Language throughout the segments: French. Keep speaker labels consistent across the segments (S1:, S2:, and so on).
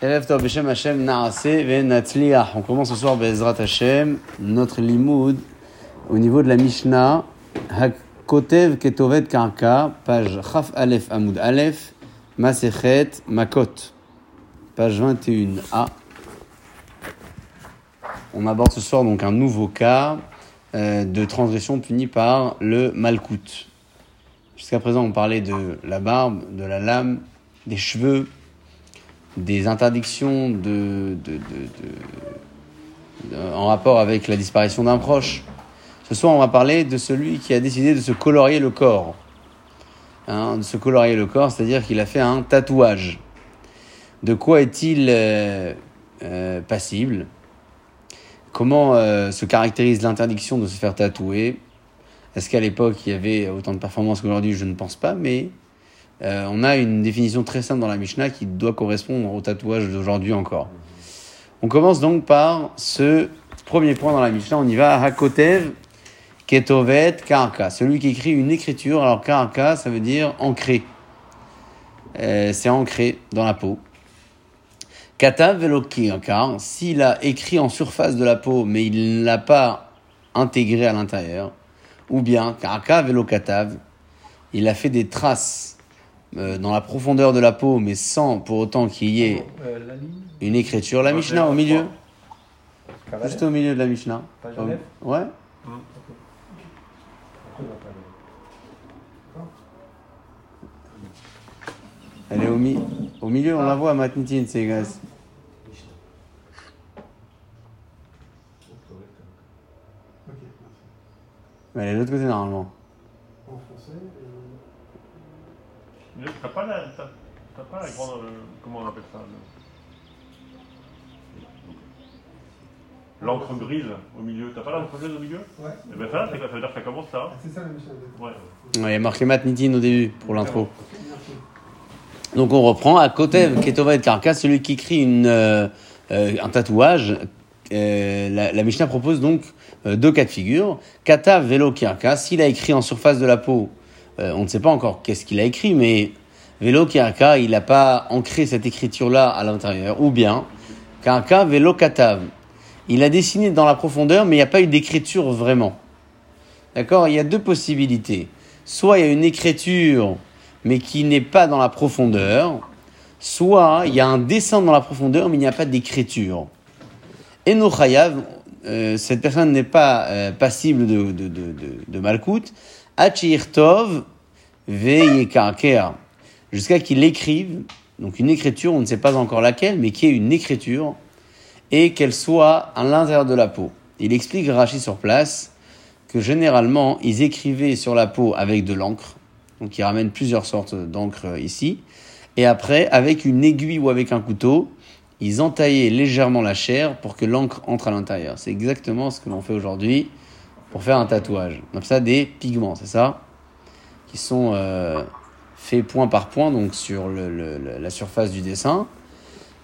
S1: On commence ce soir Bezrat Hashem, notre limoud au niveau de la Mishnah. Hakotev Ketovet Karka, page Chaf Aleph Amoud Aleph, Masechet Makot, page 21a. On aborde ce soir donc un nouveau cas euh, de transgression punie par le Malkout. Jusqu'à présent, on parlait de la barbe, de la lame, des cheveux, des interdictions de, de, de, en rapport avec la disparition d'un proche. Ce soir, on va parler de celui qui a décidé de se colorier le corps. Hein, de se colorier le corps, c'est-à-dire qu'il a fait un tatouage. De quoi est-il euh, euh, passible? Comment euh, se caractérise l'interdiction de se faire tatouer? Est-ce qu'à l'époque il y avait autant de performances qu'aujourd'hui? Je ne pense pas, mais euh, on a une définition très simple dans la Mishnah qui doit correspondre au tatouage d'aujourd'hui encore. On commence donc par ce premier point dans la Mishnah. On y va. Hakotev, Ketovet, Karaka. Celui qui écrit une écriture. Alors Karaka, ça veut dire ancré. Euh, c'est ancré dans la peau. Katav Velokiraka. S'il a écrit en surface de la peau, mais il ne l'a pas intégré à l'intérieur. Ou bien Karaka Velokatav. Il a fait des traces euh, dans la profondeur de la peau, mais sans pour autant qu'il y ait
S2: Euh,
S1: une écriture. La Mishnah au milieu, juste au milieu de la Mishnah. Au-
S2: Aleph
S1: Ouais. Elle est au, mi- au milieu, on la voit, Matnitin, c'est gaz. Mais elle est de l'autre côté normalement.
S2: En français,
S3: Mais T'as pas la, t'as, t'as pas la grande, euh, comment on appelle ça le- L'encre grise au milieu. T'as pas l'encre grise au milieu
S2: ouais.
S3: Eh ben ça, c'est ça veut dire que ça commence là.
S2: C'est ça la Mishnah.
S3: Ouais.
S1: Ouais, il y a marqué Matnitin au début pour l'intro. Donc on reprend à Kotev Ketovet Karka, celui qui écrit une, euh, euh, un tatouage. euh, la, la Mishnah propose donc euh, deux cas de figure. Kata Velo Kirka, s'il a écrit en surface de la peau, euh, on ne sait pas encore qu'est-ce qu'il a écrit, mais Velo Kirka, il n'a pas ancré cette écriture-là à l'intérieur. Ou bien Karka Velo Katav, il a dessiné dans la profondeur, mais il n'y a pas eu d'écriture vraiment. D'accord? Il y a deux possibilités. Soit il y a une écriture mais qui n'est pas dans la profondeur, soit il y a un dessin dans la profondeur, mais il n'y a pas d'écriture. Et euh, cette personne n'est pas euh, passible de malkout, tov veyekakea, jusqu'à qu'il écrive, donc une écriture, on ne sait pas encore laquelle, mais qui est une écriture, et qu'elle soit à l'intérieur de la peau. Il explique Rachi sur place que généralement, ils écrivaient sur la peau avec de l'encre, donc il ramène plusieurs sortes d'encre ici. Et après, avec une aiguille ou avec un couteau, ils entaillaient légèrement la chair pour que l'encre entre à l'intérieur. C'est exactement ce que l'on fait aujourd'hui pour faire un tatouage. On appelle ça des pigments, c'est ça Qui sont euh, faits point par point, donc sur le- le- le- la surface du dessin.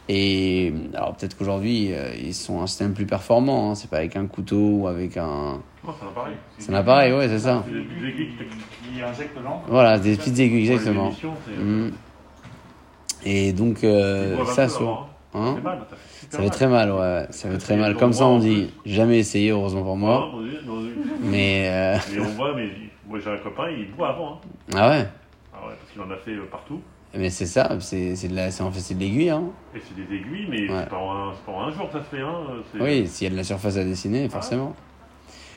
S1: Et alors peut-être qu'aujourd'hui, euh, ils sont un système plus performant. Hein. C'est pas avec un couteau ou avec un...
S3: Non, c'est un appareil.
S1: C'est un appareil, ouais, c'est ça.
S3: C'est des petites aiguilles qui, qui injectent l'encre.
S1: Voilà, des petites aiguilles, exactement. Mhm. Et donc, euh, ça, Hein
S3: mal, ça fait
S1: très mal, ouais. Ça fait très mal. Comme ça, on dit jamais essayé, heureusement pour moi.
S3: Non.
S1: Mais, euh,
S3: Mais on voit, mais moi j'ai un copain, il boit avant. Hein.
S1: ah ouais.
S3: Ah ouais, parce qu'il en a fait euh, partout.
S1: Mais c'est ça, c'est de la, en fait, c'est de l'aiguille, hein.
S3: Et c'est des aiguilles, mais
S1: Ouais.
S3: c'est pas, en un- un jour que ça se fait. Hein.
S1: Oui, s'il y a de la surface à dessiner, forcément.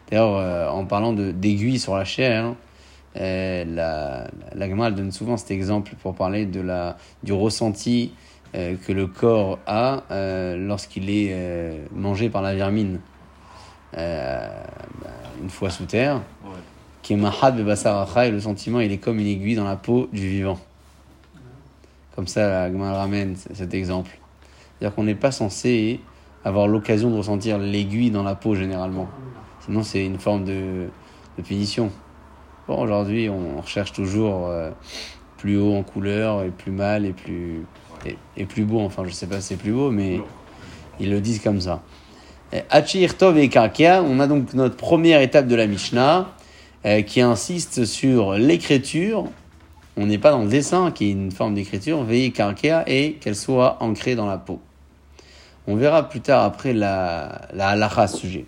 S1: D'ailleurs, euh, en parlant d'aiguilles sur la chair, hein, euh, la, la elle donne souvent cet exemple pour parler de la, du ressenti que le corps a euh, lorsqu'il est euh, mangé par la vermine. Euh, bah, une fois sous terre, qui est mahad et le sentiment, il est comme une aiguille dans la peau du vivant. Comme ça, la Gemara ramène cet exemple. C'est-à-dire qu'on n'est pas censé avoir l'occasion de ressentir l'aiguille dans la peau généralement. Sinon, c'est une forme de, de punition. Bon, aujourd'hui, on recherche toujours euh, plus haut en couleur et plus mal et plus, et, et plus beau. Enfin, je sais pas si c'est plus beau, mais ils le disent comme ça. Eh, Hachir Tov et Karkia, on a donc notre première étape de la Mishnah euh, qui insiste sur l'écriture. On n'est pas dans le dessin, qui est une forme d'écriture, veille Karkia, et qu'elle soit ancrée dans la peau. On verra plus tard après la, la halacha à ce sujet.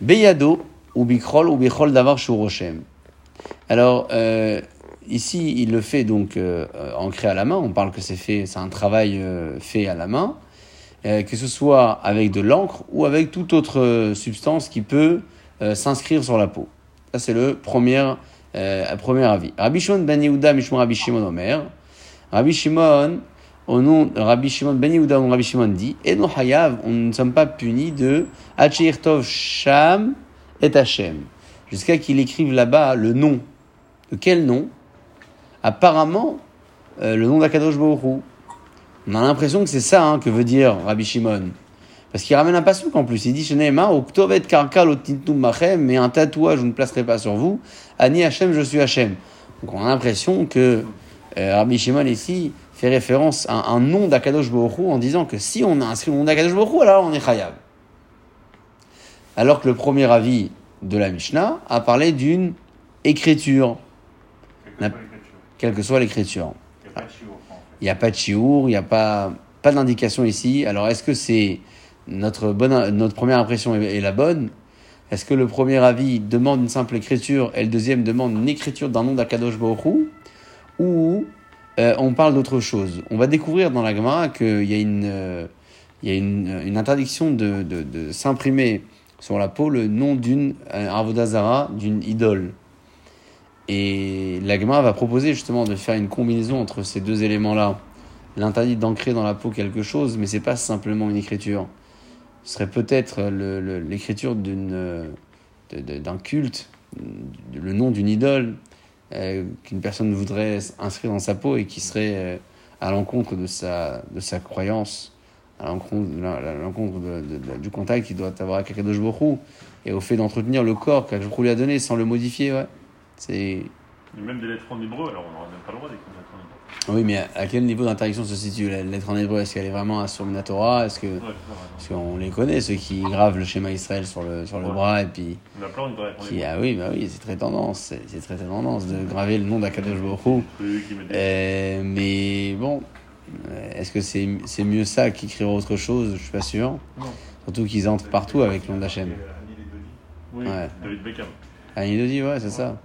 S1: Beyado, ou bikrol, ou bikrol d'avar shuroshem. Alors, euh, ici, il le fait donc euh, ancré à la main. On parle que c'est fait, c'est un travail euh, fait à la main, euh, que ce soit avec de l'encre ou avec toute autre substance qui peut s'inscrire sur la peau. Ça, c'est le premier, avis. Rabbi Shimon ben Yehuda, Mishmon Rabbi Shimon Omer. Rabbi Shimon, au nom de Rabbi Shimon ben Yehuda, Rabbi Shimon dit, et non hayav, on ne sommes pas punis de Tov Sham et Hashem. Jusqu'à qu'il écrive là-bas le nom. De quel nom? Apparemment, euh, le nom d'Akadosh Baruch Hu. On a l'impression que c'est ça hein, que veut dire Rabbi Shimon. Parce qu'il ramène un passouk en plus. Il dit Shenema, Oktovet Karkal Otintum Machem, mais un tatouage, je ne placerai pas sur vous. Ani Hachem, je suis Hachem. Donc on a l'impression que euh, Rabbi Shimon ici fait référence à un nom d'Akadosh Baruch Hu en disant que si on a inscrit le nom d'Akadosh Baruch Hu, alors on est Chayav. Alors que le premier avis de la Mishnah a parlé d'une écriture,
S3: Quelle que soit l'écriture. Il n'y a pas de chiour.
S1: Il n'y a pas pas, d'indication ici. Alors, est-ce que c'est notre, bonne, notre première impression est, la bonne? Est-ce que le premier avis demande une simple écriture et le deuxième demande une écriture d'un nom d'Akadosh Baruch Ou euh, on parle d'autre chose? On va découvrir dans la Gemara qu'il y a une, y a une, interdiction de, de, s'imprimer sur la peau le nom d'une euh, Avodazara, d'une idole. Et la Gemara va proposer justement de faire une combinaison entre ces deux éléments-là. L'interdit d'ancrer dans la peau quelque chose, mais c'est pas simplement une écriture. Ce serait peut-être l'écriture d'un culte, le nom d'une idole euh, qu'une personne voudrait inscrire dans sa peau et qui serait euh, à l'encontre de sa, de sa croyance, à l'encontre, du contact qu'il doit avoir avec Akadosh Hu, et au fait d'entretenir le corps qu'Akadosh lui a donné sans le modifier. Ouais. C'est
S3: même des lettres en hébreu, alors on n'aura même pas le droit d'écrire des lettres en hébreu.
S1: Oui, mais à- quel niveau d'interdiction se situe la lettre en hébreu? Est-ce qu'elle est vraiment à sur Torah? Est-ce que
S3: Ouais,
S1: parce qu'on les connaît ceux qui gravent le schéma Israël sur le sur le
S3: Ouais.
S1: bras et puis
S3: Il y en a plein, on devrait répondre.
S1: qui ah oui bah oui c'est très tendance c'est très très tendance de graver le nom d'Akadosh Baruch Euh, mais bon euh, est-ce que c'est c'est mieux ça qu'écrire autre chose? Je suis pas sûr.
S3: Non.
S1: Surtout qu'ils entrent partout avec le nom d'Hachem.
S3: Oui,
S1: Ouais.
S3: David Beckham.
S1: Ah il le dit ouais c'est ça.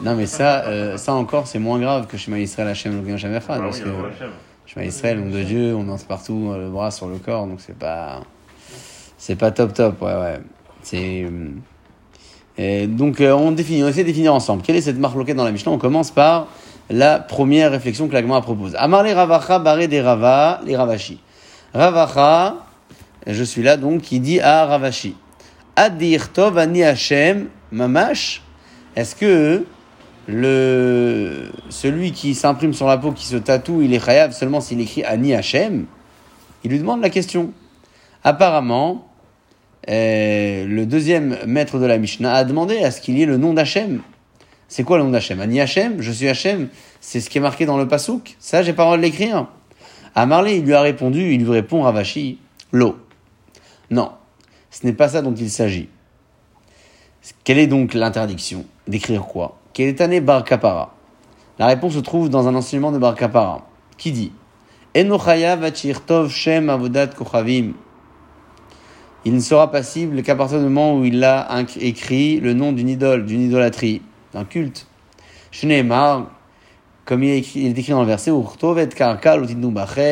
S1: Non mais ça euh, ça encore c'est moins grave que schéma Israël Hachem Elohim Hashem Echad,
S3: Ah oui,
S1: parce que. Chemin Israël, nom de Dieu, on entre partout, euh, le bras sur le corps, donc c'est pas, c'est pas top top, ouais ouais. C'est, euh, et donc euh, on définit, on essaie de définir ensemble. Quelle est cette marque loquette dans la Mishnah? On commence par la première réflexion que l'Agma propose. Amar les Ravacha barré des Rava, les Ravashi. Ravacha, je suis là donc, qui dit à Ravashi. Adir tov ani Hashem mamash. Est-ce que le, celui qui s'imprime sur la peau, qui se tatoue, il est chayav seulement s'il écrit Ani Hashem? Il lui demande la question. Apparemment, euh, le deuxième maître de la Mishnah a demandé à ce qu'il y ait le nom d'Hachem. C'est quoi le nom d'Hachem Ani Hashem Je suis Hachem C'est ce qui est marqué dans le Passouk Ça, j'ai pas le droit de l'écrire. À Marley, il lui a répondu, il lui répond Ravashi, l'eau. Non, ce n'est pas ça dont il s'agit. Quelle est donc l'interdiction D'écrire quoi? Quel est année Bar Kapara? La réponse se trouve dans un enseignement de Bar Kapara, qui dit shem avodat. Il ne sera passible qu'à partir du moment où il a écrit le nom d'une idole, d'une idolâtrie, d'un culte. Comme il est écrit, dans le verset,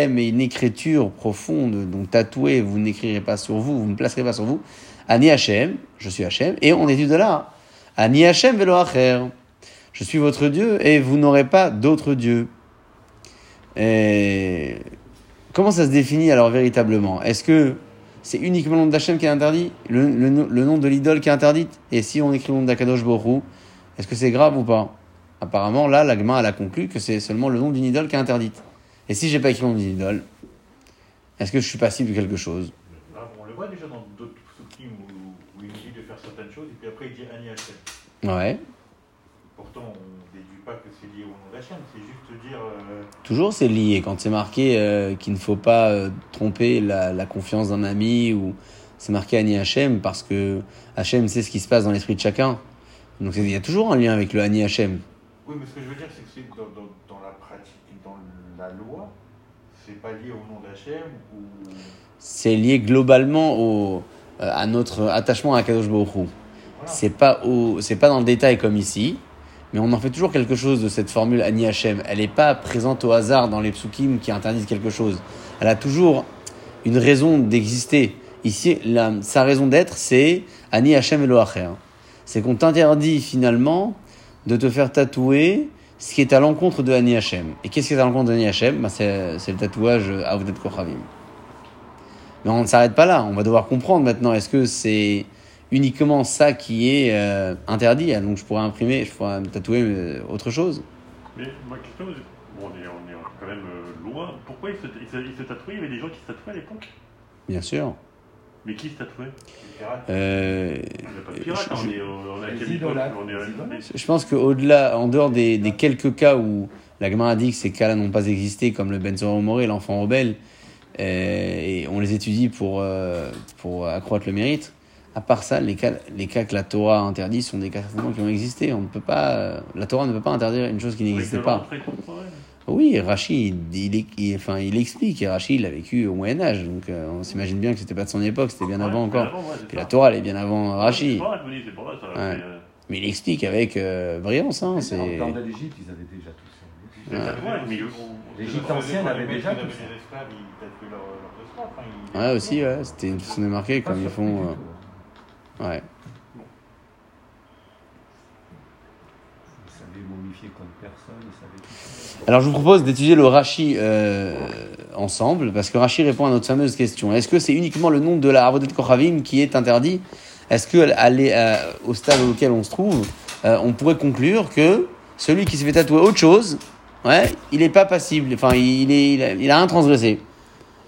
S1: mais une écriture profonde, donc tatouée, vous n'écrirez pas sur vous, vous ne placerez pas sur vous. Ani Hashem, je suis Hashem, et on étudie de là. Ani Hashem velo. Je suis votre Dieu et vous n'aurez pas d'autre Dieu. Comment ça se définit alors véritablement? Est-ce que c'est uniquement le nom d'Hachem qui est interdit? Le, le nom- le nom de l'idole qui est interdite? Et si on écrit le nom d'Akadosh Borou, est-ce que c'est grave ou pas? Apparemment, là, l'agma elle a conclu que c'est seulement le nom d'une idole qui est interdite. Et si j'ai pas écrit le nom d'une idole, est-ce que je suis passible de quelque chose?
S2: Là, on le voit déjà dans d'autres psukim où, où il dit de faire certaines choses et puis après il dit Ani Hashem.
S1: Ouais.
S2: Pourtant, on ne déduit pas que c'est lié au nom d'Hachem, c'est juste dire. euh,
S1: Toujours c'est lié quand c'est marqué euh, qu'il ne faut pas euh, tromper la, la confiance d'un ami ou c'est marqué Ani Hachem parce que Hachem sait ce qui se passe dans l'esprit de chacun. Donc il y a toujours un lien avec le Ani Hachem.
S2: Oui, mais ce que je veux dire, c'est que c'est dans, dans- dans la pratique, dans la loi, c'est pas lié au nom d'Hachem ou.
S1: C'est lié globalement au, euh, à notre attachement à Kadosh Baruch Hu.
S2: Voilà.
S1: C'est pas au, c'est pas dans le détail comme ici, mais on en fait toujours quelque chose de cette formule Ani Hashem. Elle n'est pas présente au hasard dans les psukim qui interdisent quelque chose. Elle a toujours une raison d'exister. Ici, la- sa raison d'être, c'est Ani Hashem Eloacher. C'est qu'on t'interdit finalement de te faire tatouer ce qui est à l'encontre de Ani Hashem. Et qu'est-ce qui est à l'encontre de Ani Hashem? Bah, c'est, le tatouage Avodat Kochavim. Mais on ne s'arrête pas là. On va devoir comprendre maintenant. Est-ce que c'est uniquement ça qui est euh, interdit? Donc je pourrais imprimer, je pourrais me tatouer euh, autre chose.
S3: Mais ma question, bon, on est, on est quand même euh, loin. Pourquoi il se, se, il se tatouait? Il y avait des gens qui se tatouaient à l'époque?
S1: Bien sûr.
S3: Mais qui
S2: Les pirates.
S1: Euh,
S3: On n'est pas de pirates,
S1: Je- pense qu'au-delà, en dehors des, des quelques cas où la Gemara dit que ces cas-là n'ont pas existé, comme le Ben Moré, l'enfant rebelle, euh, et on les étudie pour, euh, pour accroître le mérite. À part ça, les cas, les cas que la Torah interdit sont des cas certainement qui ont existé. On ne peut pas, euh, la Torah ne peut pas interdire une chose qui n'existait pas. Oui, Rachid, il, il, il- enfin, il explique, et Rachid, il a vécu au Moyen-Âge, donc euh, on s'imagine bien que c'était pas de son époque, c'était bien
S3: Ouais,
S1: avant encore.
S3: avant, ouais, c'est
S1: Puis
S3: ça.
S1: la Torah, elle est bien avant Rachid.
S3: je dis, ça,
S1: Ouais.
S3: euh,
S1: Mais il explique avec euh, brillance, hein,
S4: En
S1: c'est...
S4: temps de l'Égypte, ils avaient déjà tout ça. L'Égypte ancienne avait déjà tout
S2: Les
S4: ça.
S1: Ouais, aussi, ouais, c'était une façon de marquer
S4: Pas
S1: comme ils font... ouais.
S4: Ils
S1: Alors je vous propose d'étudier le Rashi euh, ensemble, parce que Rashi répond à notre fameuse question. Est-ce que c'est uniquement le nom de la Avodat Kochavim qui est interdit? Est-ce que aller euh, au stade auquel on se trouve, euh, on pourrait conclure que celui qui se fait tatouer autre chose, ouais, il n'est pas passible, enfin il, est, il, a, rien transgressé?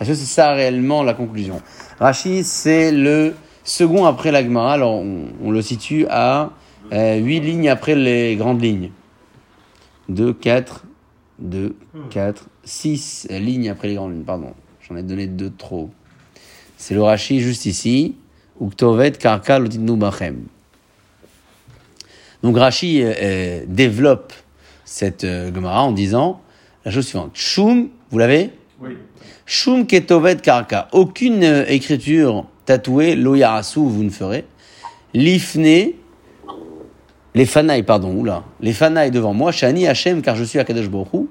S1: Est-ce que c'est ça réellement la conclusion? Rashi, c'est le second après la Gemara, alors on, le situe à 8 lignes après les grandes lignes. 2, 4, 2, 4, 6 lignes après les grandes lignes, pardon. J'en ai donné deux de trop. C'est le Rashi juste ici. Uktovet karka lotidnu bachem. Donc Rashi euh, euh, développe cette euh, Gemara en disant la chose suivante. Shum, vous l'avez?
S4: Oui.
S1: Shum ketovet karka. Aucune euh, écriture tatouée, lo yarasu, vous ne ferez. Lifne, les fanailles, pardon, oula, les fanailles devant moi, shani Hashem, car je suis Akadosh Hu.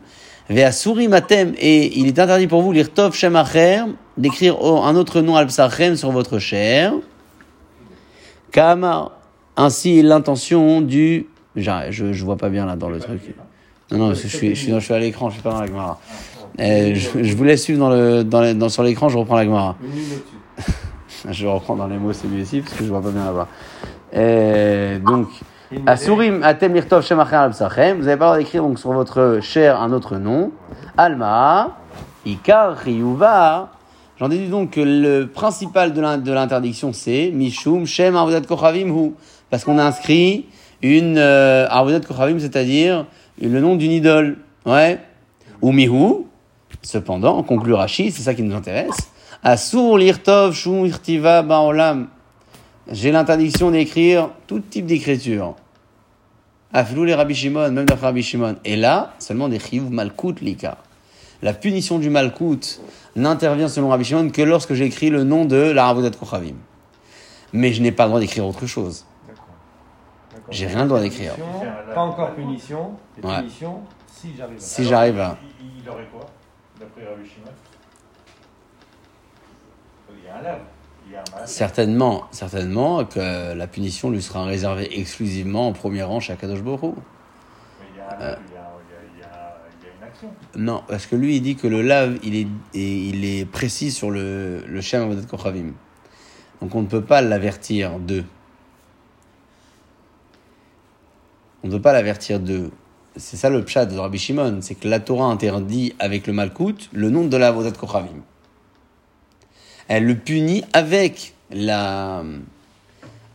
S1: Ve'asuri matem, et il est interdit pour vous, l'irtov shem acher, d'écrire un autre nom al sur votre chair. Kama, ainsi l'intention du. Je, je vois pas bien là dans le truc. Non, non, parce que je suis, je suis, je suis à l'écran, je suis pas dans la Gemara. Euh, je, je vous laisse suivre dans le, dans le- dans- sur l'écran, je reprends la Gemara. Je reprends dans les mots, c'est mieux ici, parce que je vois pas bien là-bas. Euh, donc, Asurim atem lirtov shem acher al psachem. Vous avez pas le droit d'écrire donc sur votre chair un autre nom. Alma, Ikar, Riyuva. J'en déduis donc que le principal de l'in- de l'interdiction c'est Mishum Shem Arvodat Kochavim Hu. Parce qu'on a inscrit une euh, Arvodat Kochavim, c'est-à-dire le nom d'une idole. Ouais. Ou Mihu. Cependant, conclut Rashi, c'est ça qui nous intéresse. Asur lirtov shum irtiva ba'olam. J'ai l'interdiction d'écrire tout type d'écriture. Afilou les Rabbi Shimon, même d'après Rabbi Shimon. Et là, seulement des chiv malkout lika. La punition du malkout n'intervient selon Rabbi Shimon que lorsque j'écris le nom de la Ravodat Kochavim. Mais je n'ai pas le droit d'écrire autre chose. J'ai rien le droit d'écrire.
S4: Pas encore punition. Et
S1: Ouais.
S4: punition, si j'arrive à.
S1: Si j'arrive à.
S2: Il, il aurait quoi, d'après Rabbi Shimon? Il y a un lave.
S1: Certainement, certainement que la punition lui sera réservée exclusivement en premier rang chez
S2: a une action.
S1: Non, parce que lui, il dit que le lave, il est, et il est précis sur le, le Shem Avodat Kochavim. Donc on ne peut pas l'avertir d'eux. On ne peut pas l'avertir d'eux. C'est ça le pshat de Rabbi Shimon, c'est que la Torah interdit avec le Malkout le nom de la Avodat Kochavim. Elle le punit avec la,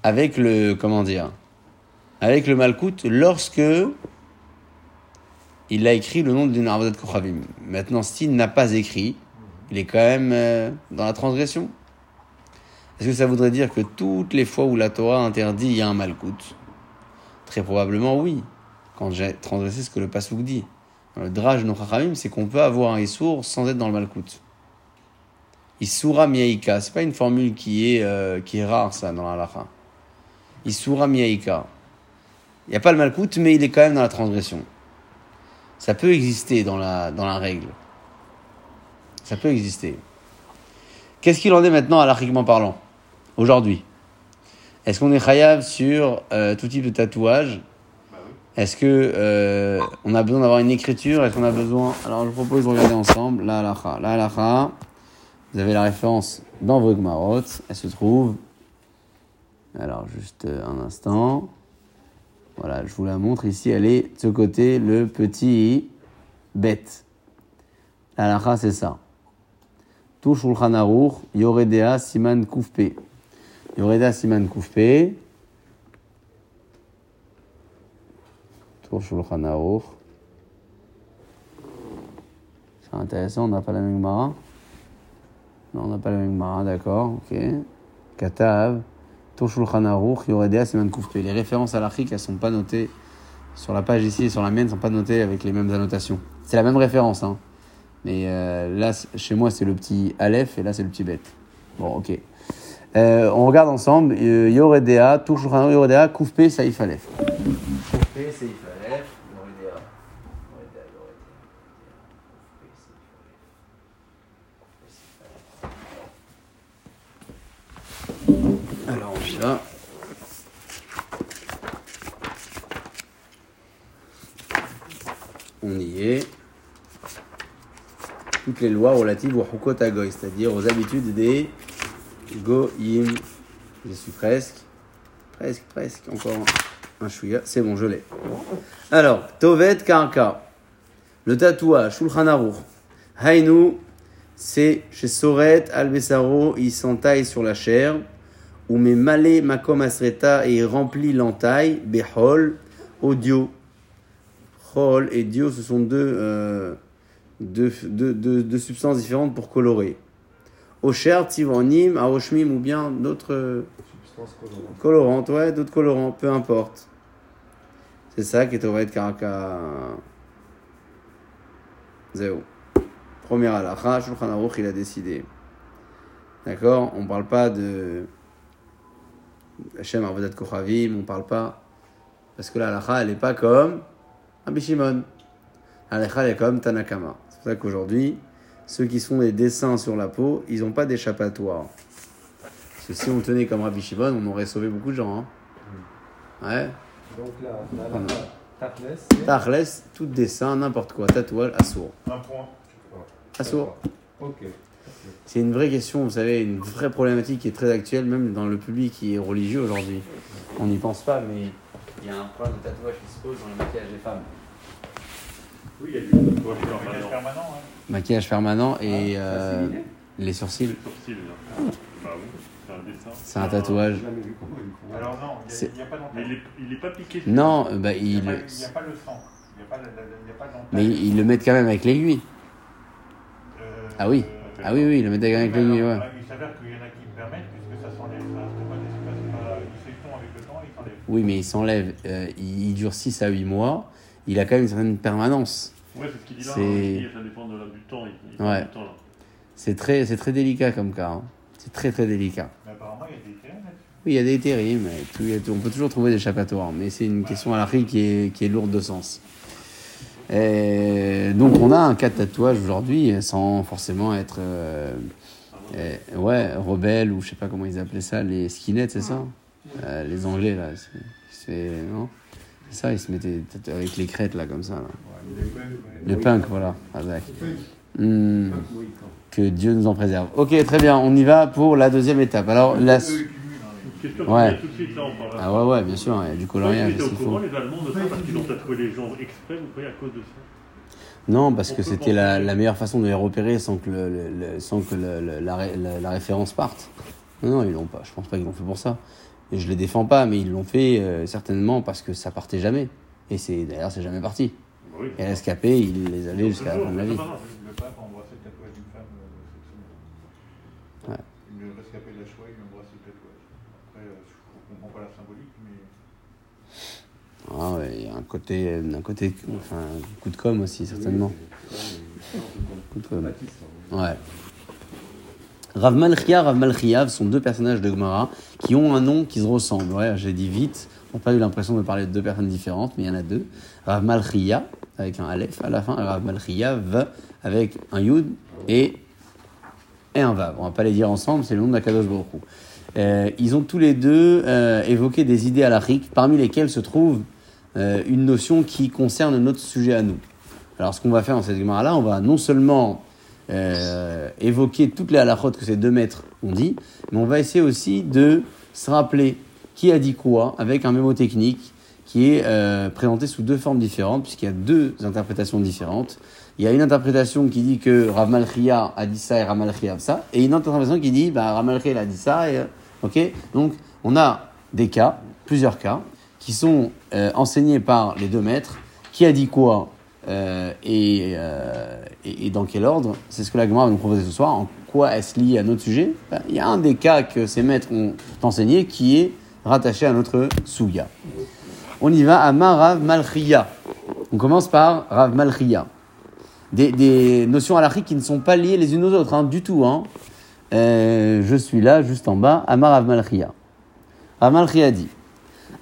S1: avec le, comment dire, avec le Malkout lorsque il a écrit le nom d'une Avodat Kochavim. Maintenant, s'il n'a pas écrit, il est quand même euh, dans la transgression. Est-ce que ça voudrait dire que toutes les fois où la Torah interdit, il y a un malkout? Très probablement oui, quand j'ai transgressé ce que le Passouk dit. le drage no chachamim, c'est qu'on peut avoir un Issour sans être dans le Malkout. Issoura miaïka, c'est pas une formule qui est, euh, qui est rare, ça, dans la halakha. Issoura miaïka. Il n'y a pas le Malkout, mais il est quand même dans la transgression. Ça peut exister dans la, dans la règle. Ça peut exister. Qu'est-ce qu'il en est maintenant, halachiquement parlant Aujourd'hui? Est-ce qu'on est chayav sur euh, tout type de tatouage?
S3: Bah.
S1: Est-ce que euh, on a besoin d'avoir une écriture? Est-ce qu'on a besoin? Alors je vous propose de regarder ensemble la halacha. La vous avez la référence dans vos Gmarot. Elle se trouve. Alors juste euh, un instant. Voilà, je vous la montre ici. Elle est de ce côté, le petit bête. La halacha, c'est ça. Tout Shulchan Yoredea Siman Koufpe. Yoredea Siman Koufpe. Tour Shulchan. C'est intéressant, on n'a pas la même Gemara. Non, on n'a pas la même Gemara, d'accord, ok. Katav. Tour Shulchan Aruch, Yoredea Siman Koufpe. Les références à l'Achik, elles ne sont pas notées sur la page ici et sur la mienne, ne sont pas notées avec les mêmes annotations. C'est la même référence, hein. Mais euh, là, chez moi, c'est le petit Aleph et là, c'est le petit Bet. Bon, ok. Euh, on regarde ensemble. Euh, Yoredea, toujours un Yoredea, Koufpe, Saïf Aleph. Koufpe, Saïf Aleph, Yoredea. Yoredea, Yoredea. Koufpe, Saïf Aleph. Alors, on y va. On y est toutes les lois relatives au Hukot Agoy, c'est-à-dire aux habitudes des Goyim. Je suis presque, presque, presque, encore un chouïa. C'est bon, je l'ai. Alors, Tovet Karka, le tatouage, Shulchan Hainu, c'est chez Soret Al-Besaro, il s'entaille sur la chair, ou met malé makom asreta et il remplit l'entaille, Behol, audio. Chol et dio, ce sont deux. euh, deux, deux, deux- substances différentes pour colorer. Osher, Tivronim, Aoshmim ou bien d'autres colorantes, ouais, d'autres colorants, peu importe. C'est ça qui est au de Karaka. Zéro. Première halakha, Shulchan Aruch, il a décidé. D'accord? On parle pas de Hachem Arvodat Kochavim, on parle pas. Parce que la halakha, elle n'est pas comme Rabbi Shimon. La halakha, elle est comme Tanakama. C'est pour ça qu'aujourd'hui, ceux qui font des dessins sur la peau, ils n'ont pas d'échappatoire. Parce que si on tenait comme Rabbi Shimon, on aurait sauvé beaucoup de gens. hein. Ouais.
S4: Donc là, là, là. Tachles,
S1: tout dessin, n'importe quoi, tatouage, assourd.
S2: Un point.
S1: Assourd.
S4: Ok.
S1: C'est une vraie question, vous savez, une vraie problématique qui est très actuelle, même dans le public qui est religieux aujourd'hui. On n'y pense pas, mais il y a un problème de tatouage qui se pose dans le maquillage des femmes.
S3: Oui, il y a du tatouage
S2: Maquillage
S3: permanent.
S2: permanent, hein.
S1: Maquillage permanent et
S4: Ah,
S1: euh, les sourcils,
S3: Les sourcils, là. Bah oui, c'est un dessin.
S1: c'est un tatouage.
S2: Alors non, il n'y a, pas
S3: Mais il
S2: d'entaille.
S3: est, il est pas piqué. sur-
S1: Non, euh, bah,
S2: Il n'y
S1: il,
S2: a, y a pas le sang. Il n'y a pas, la- la- il y a pas d'entaille.
S1: mais ils le mettent quand même avec l'aiguille.
S2: Euh,
S1: Ah oui. Ah oui, oui, le même avec l'aiguille, ouais.
S2: Il s'avère qu'il y en a qui me permettent, puisque ça s'enlève. Avec le temps, s'enlèvent.
S1: Oui, mais il s'enlève, euh, il, il dure 6 à 8 mois, il a quand même une certaine permanence.
S3: Ouais, c'est ce qu'il dit là. Hein. Il Ça dépend de la- du temps. Il, il
S1: Ouais.
S3: du temps, là.
S1: C'est très, c'est très délicat comme cas. hein. C'est très très délicat.
S2: Mais apparemment, il y a des terrains.
S1: Oui, il y a des il tout- on peut toujours trouver des échappatoires. Mais c'est une question à la qui est, qui est lourde de sens. Et donc on a un cas de tatouage aujourd'hui sans forcément être euh, ouais, rebelle ou je sais pas comment ils appelaient ça, les skinheads, c'est ça? Euh, Les Anglais là. c'est- ça, ils se mettaient avec les crêtes là comme ça. là. Le punk, voilà. Razak. Hmm, que Dieu nous en préserve. Ok, très bien, on y va pour la deuxième étape. Alors.
S3: Question
S1: Ouais.
S3: tout de suite, là, on parle.
S1: Ah ouais, ouais, bien sûr, il y a du coloriage,
S3: Vous au courant, les Allemands, de ça, parce qu'ils ont tatoué les gens exprès, vous voyez, à cause de ça?
S1: Non, parce
S3: On
S1: que c'était la, meilleure façon de les repérer sans que, le, le- le- sans que le- le- la, ré- la- la référence parte. Non, non, ils l'ont pas. Je pense pas qu'ils l'ont fait pour ça. Et je les défends pas, mais ils l'ont fait euh, certainement parce que ça partait jamais. Et c'est d'ailleurs, c'est jamais parti.
S3: Bah oui.
S1: Et à l'escapé, il les avait jusqu'à la fin de la vie.
S3: Non, non, non.
S2: Le pape a embrassé le tatouage d'une femme euh, cette semaine.
S1: Ouais.
S2: Une rescapée de la Shoah, il a embrassé le tatouage. Après, euh, je ne comprends pas la symbolique, mais
S1: Ah ouais, il y a un côté, un côté, enfin, coup de com aussi, certainement. Coup de com. Ouais. Rav Malchia, Rav Malchiav sont deux personnages de Gemara qui ont un nom qui se ressemble. Ouais, j'ai dit vite, on n'a pas eu l'impression de parler de deux personnes différentes, mais il y en a deux. Rav Malchia, avec un Aleph à la fin, Rav Malchiav, avec un Yud et, et un Vav. On va pas les dire ensemble, c'est le nom d'Akadosh Baruch. Euh, ils ont tous les deux euh, évoqué des idées halachiques, parmi lesquelles se trouve euh, une notion qui concerne notre sujet à nous. Alors, ce qu'on va faire dans cette Gemara-là, on va non seulement évoquer toutes les halachot que ces deux maîtres ont dit, mais on va essayer aussi de se rappeler qui a dit quoi avec un mémo technique qui est présenté sous deux formes différentes, puisqu'il y a deux interprétations différentes. Il y a une interprétation qui dit que Rav Malchia a dit ça et Rav Malchia a ça, et une interprétation qui dit bah, Rav Malchia a dit ça. Et, ok? Donc on a des cas, plusieurs cas, qui sont euh, enseignés par les deux maîtres. Qui a dit quoi euh, et, euh, et, et dans quel ordre? C'est ce que la Gemara va nous proposer ce soir. En quoi est-ce lié à notre sujet? Ben, Il y a un des cas que ces maîtres ont enseigné qui est rattaché à notre Suga. On y va à Rav Malchia. On commence par Rav Malchia. Des, des notions halachiques qui ne sont pas liées les unes aux autres, hein, du tout. Hein. Euh, je suis là, juste en bas, Amar Rav Malchia. Dit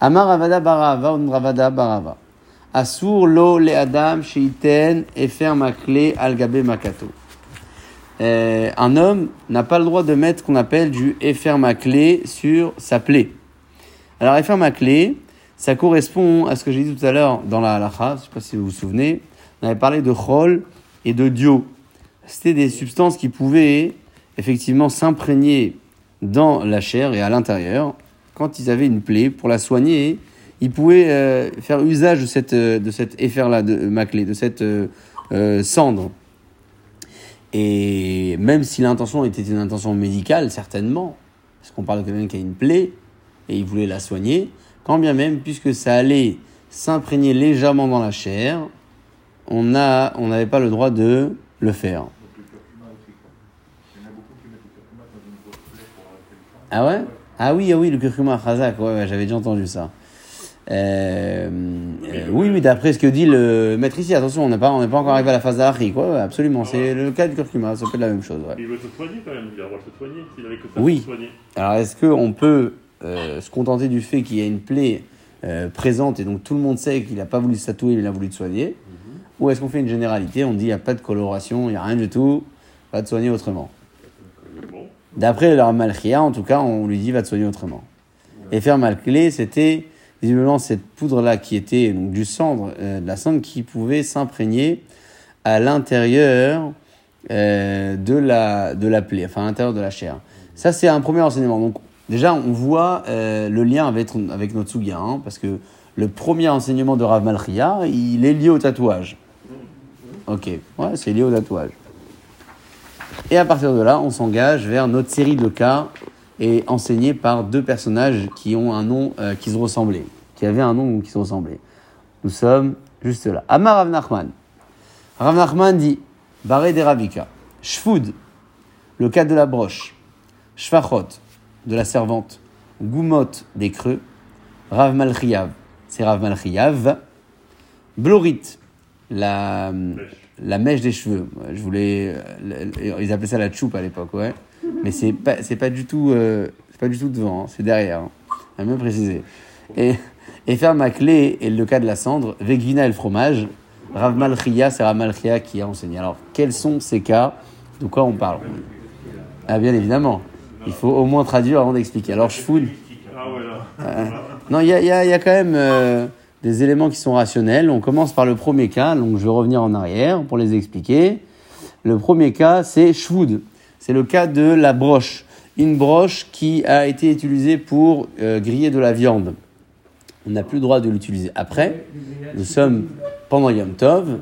S1: Amar Ravada Barava, Ravada. Asur lo le Adam sheiten efer makle al gabe makato. Euh, un homme n'a pas le droit de mettre ce qu'on appelle du efer makle sur sa plaie. Alors efer makle, ça correspond à ce que j'ai dit tout à l'heure dans la halacha, je ne sais pas si vous vous souvenez, on avait parlé de chol et de dio. C'était des substances qui pouvaient effectivement s'imprégner dans la chair et à l'intérieur. Quand ils avaient une plaie, pour la soigner, ils pouvaient euh, faire usage de cette, euh, de effet-là, de cette euh, euh, cendre. Et même si l'intention était une intention médicale, certainement, parce qu'on parle de quelqu'un qui a une plaie et il voulait la soigner, quand bien même, puisque ça allait s'imprégner légèrement dans la chair, on n'avait pas le droit de le faire. Ah ouais? Ah oui, ah oui, le curcuma khazak, ouais, ouais, j'avais déjà entendu ça. Euh, euh, oui, oui, d'après ce que dit le maître ici, attention, on n'est pas, on n'est pas encore arrivé à la phase d'Ahri, quoi, ouais, absolument, c'est le cas du curcuma, ça peut être la même chose, ouais.
S3: Il veut se soigner quand même, il a le droit de se soigner. S'il avait que ça
S1: Oui.
S3: se soigner.
S1: Alors, est-ce qu'on peut euh, se contenter du fait qu'il y a une plaie euh, présente et donc tout le monde sait qu'il n'a pas voulu se tatouer, mais il a voulu te soigner? Ou est-ce qu'on fait une généralité, on dit il n'y a pas de coloration, il n'y a rien du tout, va te soigner autrement? D'après leur malchia, en tout cas, on lui dit va te soigner autrement. Et faire malclé, c'était visiblement cette poudre-là qui était donc, du cendre, euh, de la cendre qui pouvait s'imprégner à l'intérieur euh, de, la, de la plaie, enfin à l'intérieur de la chair. Ça, c'est un premier enseignement. Donc, déjà, on voit euh, le lien avec, notre Sugia, hein, parce que le premier enseignement de Rav Malchia, il est lié au tatouage. Ok, ouais, c'est lié au tatouage. Et à partir de là, on s'engage vers notre série de cas et enseignés par deux personnages qui ont un nom euh, qui se ressemblaient, qui avaient un nom qui se ressemblait. Nous sommes juste là. Amar Rav Nachman. Rav Nachman dit Baré des Ravika. Shfoud, le cas de la broche. Shfachot, de la servante. Goumot, des creux. Rav Malchiav, c'est Rav Malchiav. Blorit, la. La mèche des cheveux. Je voulais, ils appelaient ça la choupe à l'époque, ouais. Mais c'est pas, c'est pas du tout, euh, c'est pas du tout devant, hein, c'est derrière. Hein. À mieux préciser. Et, et faire ma clé et le cas de la cendre, Vegvina et le fromage. Rav Malchia, c'est Rav Malchia qui a enseigné. Alors, quels sont ces cas? De quoi on parle? Ah, bien évidemment. Il faut au moins traduire avant d'expliquer. Alors, Shfoud.
S3: Ah ouais, là.
S1: Euh, non, il y a, y a- y a quand même euh, des éléments qui sont rationnels. On commence par le premier cas, donc je vais revenir en arrière pour les expliquer. Le premier cas, c'est Shwood. C'est le cas de la broche. Une broche qui a été utilisée pour euh, griller de la viande. On n'a plus le droit de l'utiliser. Après, nous sommes pendant Yom Tov.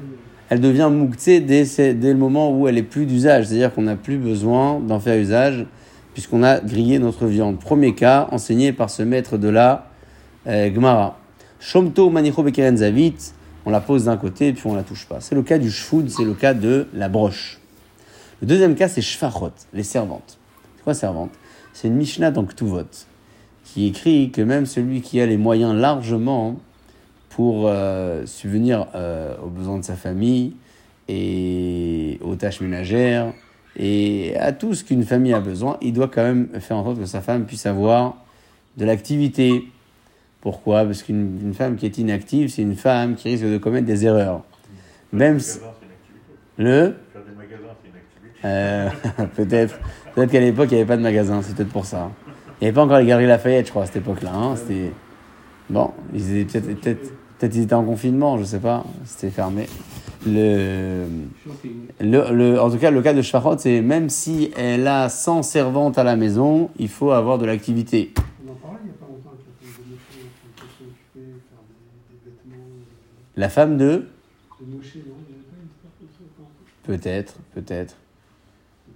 S1: Elle devient mouktsé dès, dès le moment où elle est plus d'usage. C'est-à-dire qu'on n'a plus besoin d'en faire usage puisqu'on a grillé notre viande. Premier cas, enseigné par ce maître de la euh, Gemara. Shomto manicho bekeren zavit, on la pose d'un côté et puis on la touche pas. C'est le cas du shfoud, c'est le cas de la broche. Le deuxième cas, c'est shfachot, les servantes. C'est quoi servante C'est une Mishnah dans Ktuvot qui écrit que même celui qui a les moyens largement pour euh, subvenir euh, aux besoins de sa famille et aux tâches ménagères et à tout ce qu'une famille a besoin, il doit quand même faire en sorte que sa femme puisse avoir de l'activité. Pourquoi? Parce qu'une une femme qui est inactive, c'est une femme qui risque de commettre des erreurs. Même si- le euh, peut-être peut-être qu'à l'époque il n'y avait pas de magasin, c'est peut-être pour ça. Il n'y avait pas encore les galeries Lafayette, je crois, à cette époque-là. hein. C'était bon, ils étaient peut-être peut-être peut-être ils étaient en confinement, je sais pas, c'était fermé. Le, le, le- en tout cas, le cas de Shfarot, c'est même si elle a 100 servantes à la maison, il faut avoir de l'activité.
S5: On en parlait il n'y a pas longtemps avec la femme de Moshe, qui peut s'occuper, faire des, des vêtements. euh,
S1: La femme de
S5: de Moshe, non Il n'y avait pas une histoire comme ça pas encore
S1: Peut-être, peut-être.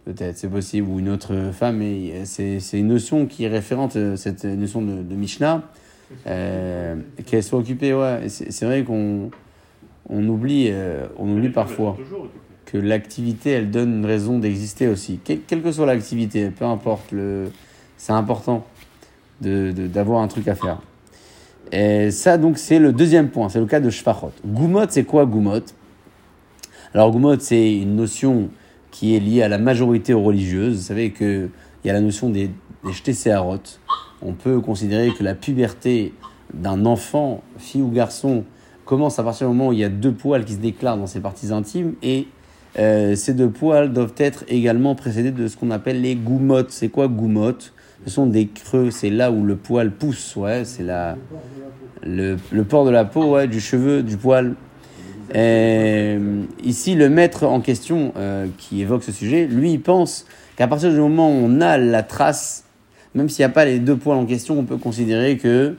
S1: Peut-être, c'est possible. Ou une autre femme, mais c'est c'est une notion qui est référente, euh, cette notion de, de Mishnah, euh, qu'elle soit occupée, ouais. C'est vrai qu'on on oublie, euh, on oublie parfois que l'activité, elle donne une raison d'exister aussi. Quelle, quelle que soit l'activité, peu importe, le, c'est important de- de- d'avoir un truc à faire. Et ça, donc, c'est le deuxième point, c'est le cas de Shfachot. Goumot, c'est quoi Goumot? Alors, Goumot, c'est une notion qui est liée à la majorité religieuse. Vous savez qu'il y a la notion des, des. On peut considérer que la puberté d'un enfant, fille ou garçon, commence à partir du moment où il y a deux poils qui se déclarent dans ses parties intimes et euh, ces deux poils doivent être également précédés de ce qu'on appelle les goumottes. C'est quoi goumottes Ce sont des creux, c'est là où le poil pousse, ouais, c'est la, le, port de la peau, ouais, du cheveu, du poil. Euh, ici, le maître en question euh, qui évoque ce sujet, lui, il pense qu'à partir du moment où on a la trace, même s'il n'y a pas les deux poils en question, on peut considérer que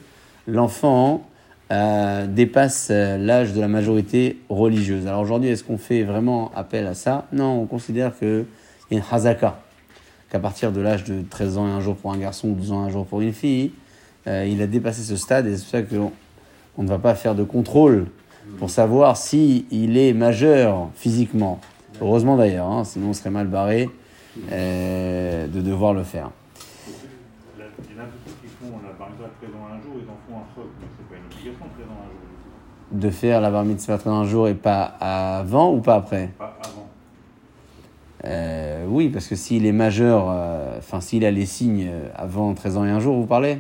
S1: l'enfant euh, dépasse euh, l'âge de la majorité religieuse. Alors aujourd'hui, est-ce qu'on fait vraiment appel à ça? Non, on considère qu'il y a une hazaka, qu'à partir de l'âge de 13 ans et un jour pour un garçon, 12 ans et un jour pour une fille, euh, il a dépassé ce stade et c'est pour ça qu'on on ne va pas faire de contrôle pour savoir si il est majeur physiquement. Heureusement d'ailleurs, hein, sinon on serait mal barré euh, de devoir le faire.
S2: Il y en a qui font la bar mitzvah présent un jour, ils en font un choc, mais c'est pas une obligation présent un jour.
S1: De faire la bar mitzvah un jour et pas avant ou pas après?
S2: Pas avant.
S1: Euh, Oui, parce que s'il est majeur, euh, enfin s'il a les signes euh, avant 13 ans et un jour, vous parlez?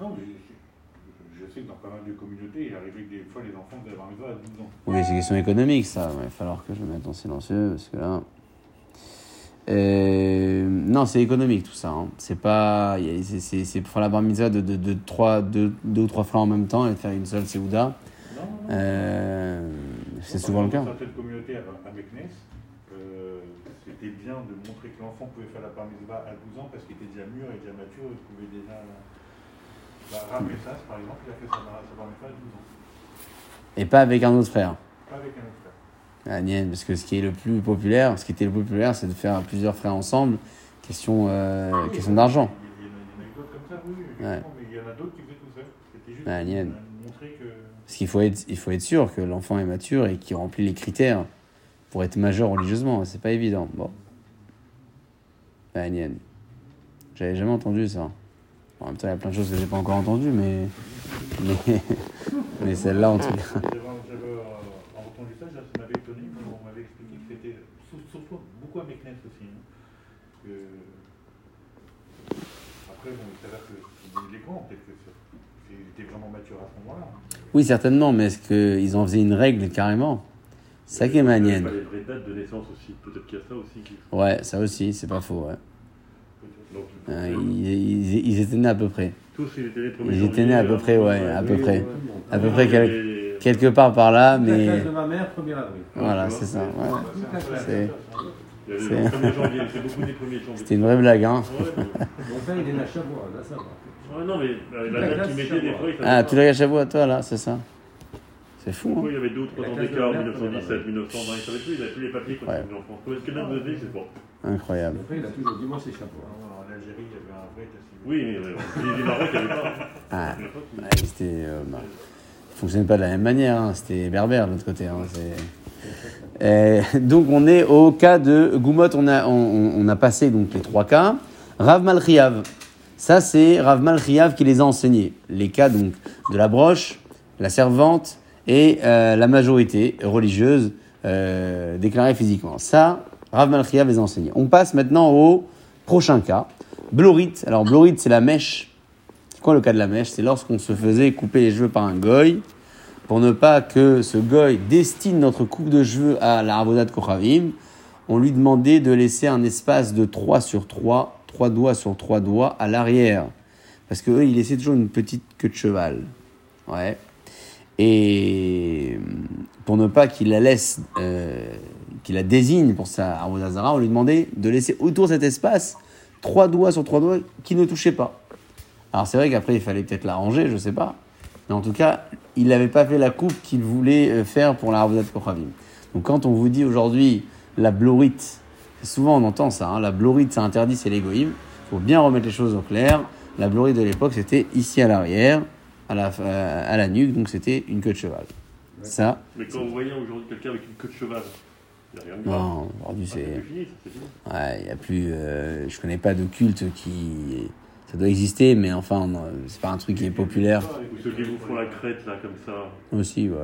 S2: Non, mais je, je sais que dans pas mal de communautés, il arrivait que des fois les enfants bar mitzvah à 12 ans.
S1: Oui, c'est question économique, ça. Il va falloir que je me mette en silencieux, parce que là... Euh, non, c'est économique tout ça. hein. C'est pas, c'est- pour faire la bar de, de, de trois, deux, deux ou trois fois en même temps et de faire une seule seouda. Euh, c'est souvent le cas.
S2: Dans certaines communautés à, à Meknes, euh, c'était bien de montrer que l'enfant pouvait faire la bar mitzvah à 12 ans parce qu'il était déjà mûr et déjà mature, il pouvait déjà. Bah, Ramessas, par exemple, il a fait sa, sa à 12 ans,
S1: Et pas avec un autre frère.
S2: pas avec un autre frère.
S1: Ah, Nien, parce que ce qui est le plus populaire, ce qui était le plus populaire, c'est de faire plusieurs frères ensemble. Question, euh,
S2: Oui,
S1: question d'argent.
S2: Il y, en a- d'autres comme ça, oui,
S1: Ouais.
S2: mais il y en a d'autres qui faisaient tout seul. C'était juste
S1: Ah,
S2: pour montrer que.
S1: Parce qu'il faut être, il faut être sûr que l'enfant est mature et qu'il remplit les critères pour être majeur religieusement. C'est pas évident. Bon. Nien. J'avais jamais entendu ça. Bon, en même temps, il y a plein de choses que j'ai pas encore entendues, mais. Mais, mais celle-là, en tout cas.
S2: J'avais euh, entendu ça, ça m'avait étonné, mais on m'avait expliqué que c'était sur- surtout beaucoup à Meknes aussi. hein, que- Après, bon, il s'avère que les grands, peut-être que c'était vraiment mature à ce moment-là. hein.
S1: Oui, certainement, mais est-ce qu'ils en faisaient une règle carrément? Ça qui est
S3: Il y
S1: manienne.
S3: les vraies dates de naissance aussi. Peut-être qu'il y a ça aussi. Qui...
S1: Ouais, ça aussi, c'est pas faux. Ouais.
S3: Donc,
S1: Euh, ils, ils- ils étaient nés à peu près.
S3: tous, ils étaient nés le 1er
S1: Ils étaient nés à peu près, ouais, à peu
S4: Oui,
S1: près. À peu près quel-
S3: les-
S1: quelque part par là,
S4: La
S1: mais
S4: classe de ma mère, 1er avril.
S1: voilà, c'est ça. ouais.
S2: C'est un peu la
S1: C'est-
S2: même chose, hein.
S3: Il y avait
S1: C'est-
S3: le 1er janvier, c'est beaucoup des 1er janvier.
S1: C'était une vraie blague, hein.
S4: Mon père, il est né à Chabois, là, ça va.
S3: Ouais, non, mais euh,
S4: La
S3: la date
S4: classe
S3: qu'ils mettaient des fois, il fallait
S1: Ah, tu l'as à à toi là, c'est ça? C'est fou,
S3: Pourquoi
S1: hein.
S3: il y avait deux ou trois ans d'écart,
S4: mer,
S3: 1917, 1920, il savait plus, il avait plus les papiers quand
S1: Ouais.
S3: il était enfant. Parce que là, de c'est bon.
S1: Incroyable.
S4: Après, il a toujours dit, moi, c'est Chabois.
S2: En Algérie, il y avait un vrai.
S3: Oui, mais euh, les Maroc, il n'y avait pas.
S1: Ah,
S3: Il y avait pas tout.
S1: ouais, c'était. euh, bah, ça fonctionnait pas de la même manière, hein. c'était berbère de l'autre côté. Hein. c'est- Euh, donc on est au cas de Goumot, on a, on, on- on a passé donc les trois cas. Rav Malchiav, ça c'est Rav Malchiav qui les a enseignés. Les cas donc de la broche, la servante et euh, la majorité religieuse euh, déclarée physiquement. Ça, Rav Malchia les a enseigné. On passe maintenant au prochain cas. Blorit. Alors, Blorit, c'est la mèche. C'est quoi le cas de la mèche? C'est lorsqu'on se faisait couper les cheveux par un goy pour ne pas que ce goy destine notre coupe de cheveux à la Avodat Kochavim, on lui demandait de laisser un espace de 3 sur 3, 3 doigts sur 3 doigts à l'arrière. Parce que eux, ils laissaient toujours une petite queue de cheval. Ouais. Et pour ne pas qu'il la laisse, euh, qu'il la désigne pour sa Avodah Zarah, on lui demandait de laisser autour cet espace 3 doigts sur 3 doigts qui ne touchaient pas. Alors c'est vrai qu'après, il fallait peut-être l'arranger, je sais pas. Mais en tout cas, il n'avait pas fait la coupe qu'il voulait euh, faire pour la Avodat Kochavim. Donc quand on vous dit aujourd'hui la blorite, souvent on entend ça, hein, la blorite c'est interdit, c'est l'égoïme. Il faut bien remettre les choses au clair. La blorite de l'époque c'était ici à l'arrière, à la, euh, à la nuque, donc c'était une queue de cheval. Ça,
S3: Mais quand vous voyez aujourd'hui quelqu'un avec une queue de cheval, il n'y a rien de grave.
S1: non, aujourd'hui
S3: Ah,
S1: c'est.
S3: c'est fini, ça, c'est fini.
S1: Ouais, il y a plus. euh, je connais pas de culte qui. Ça doit exister, mais enfin, non, c'est pas un truc qui est populaire
S3: Ou ceux qui vous font la crête là comme ça.
S1: aussi, ouais.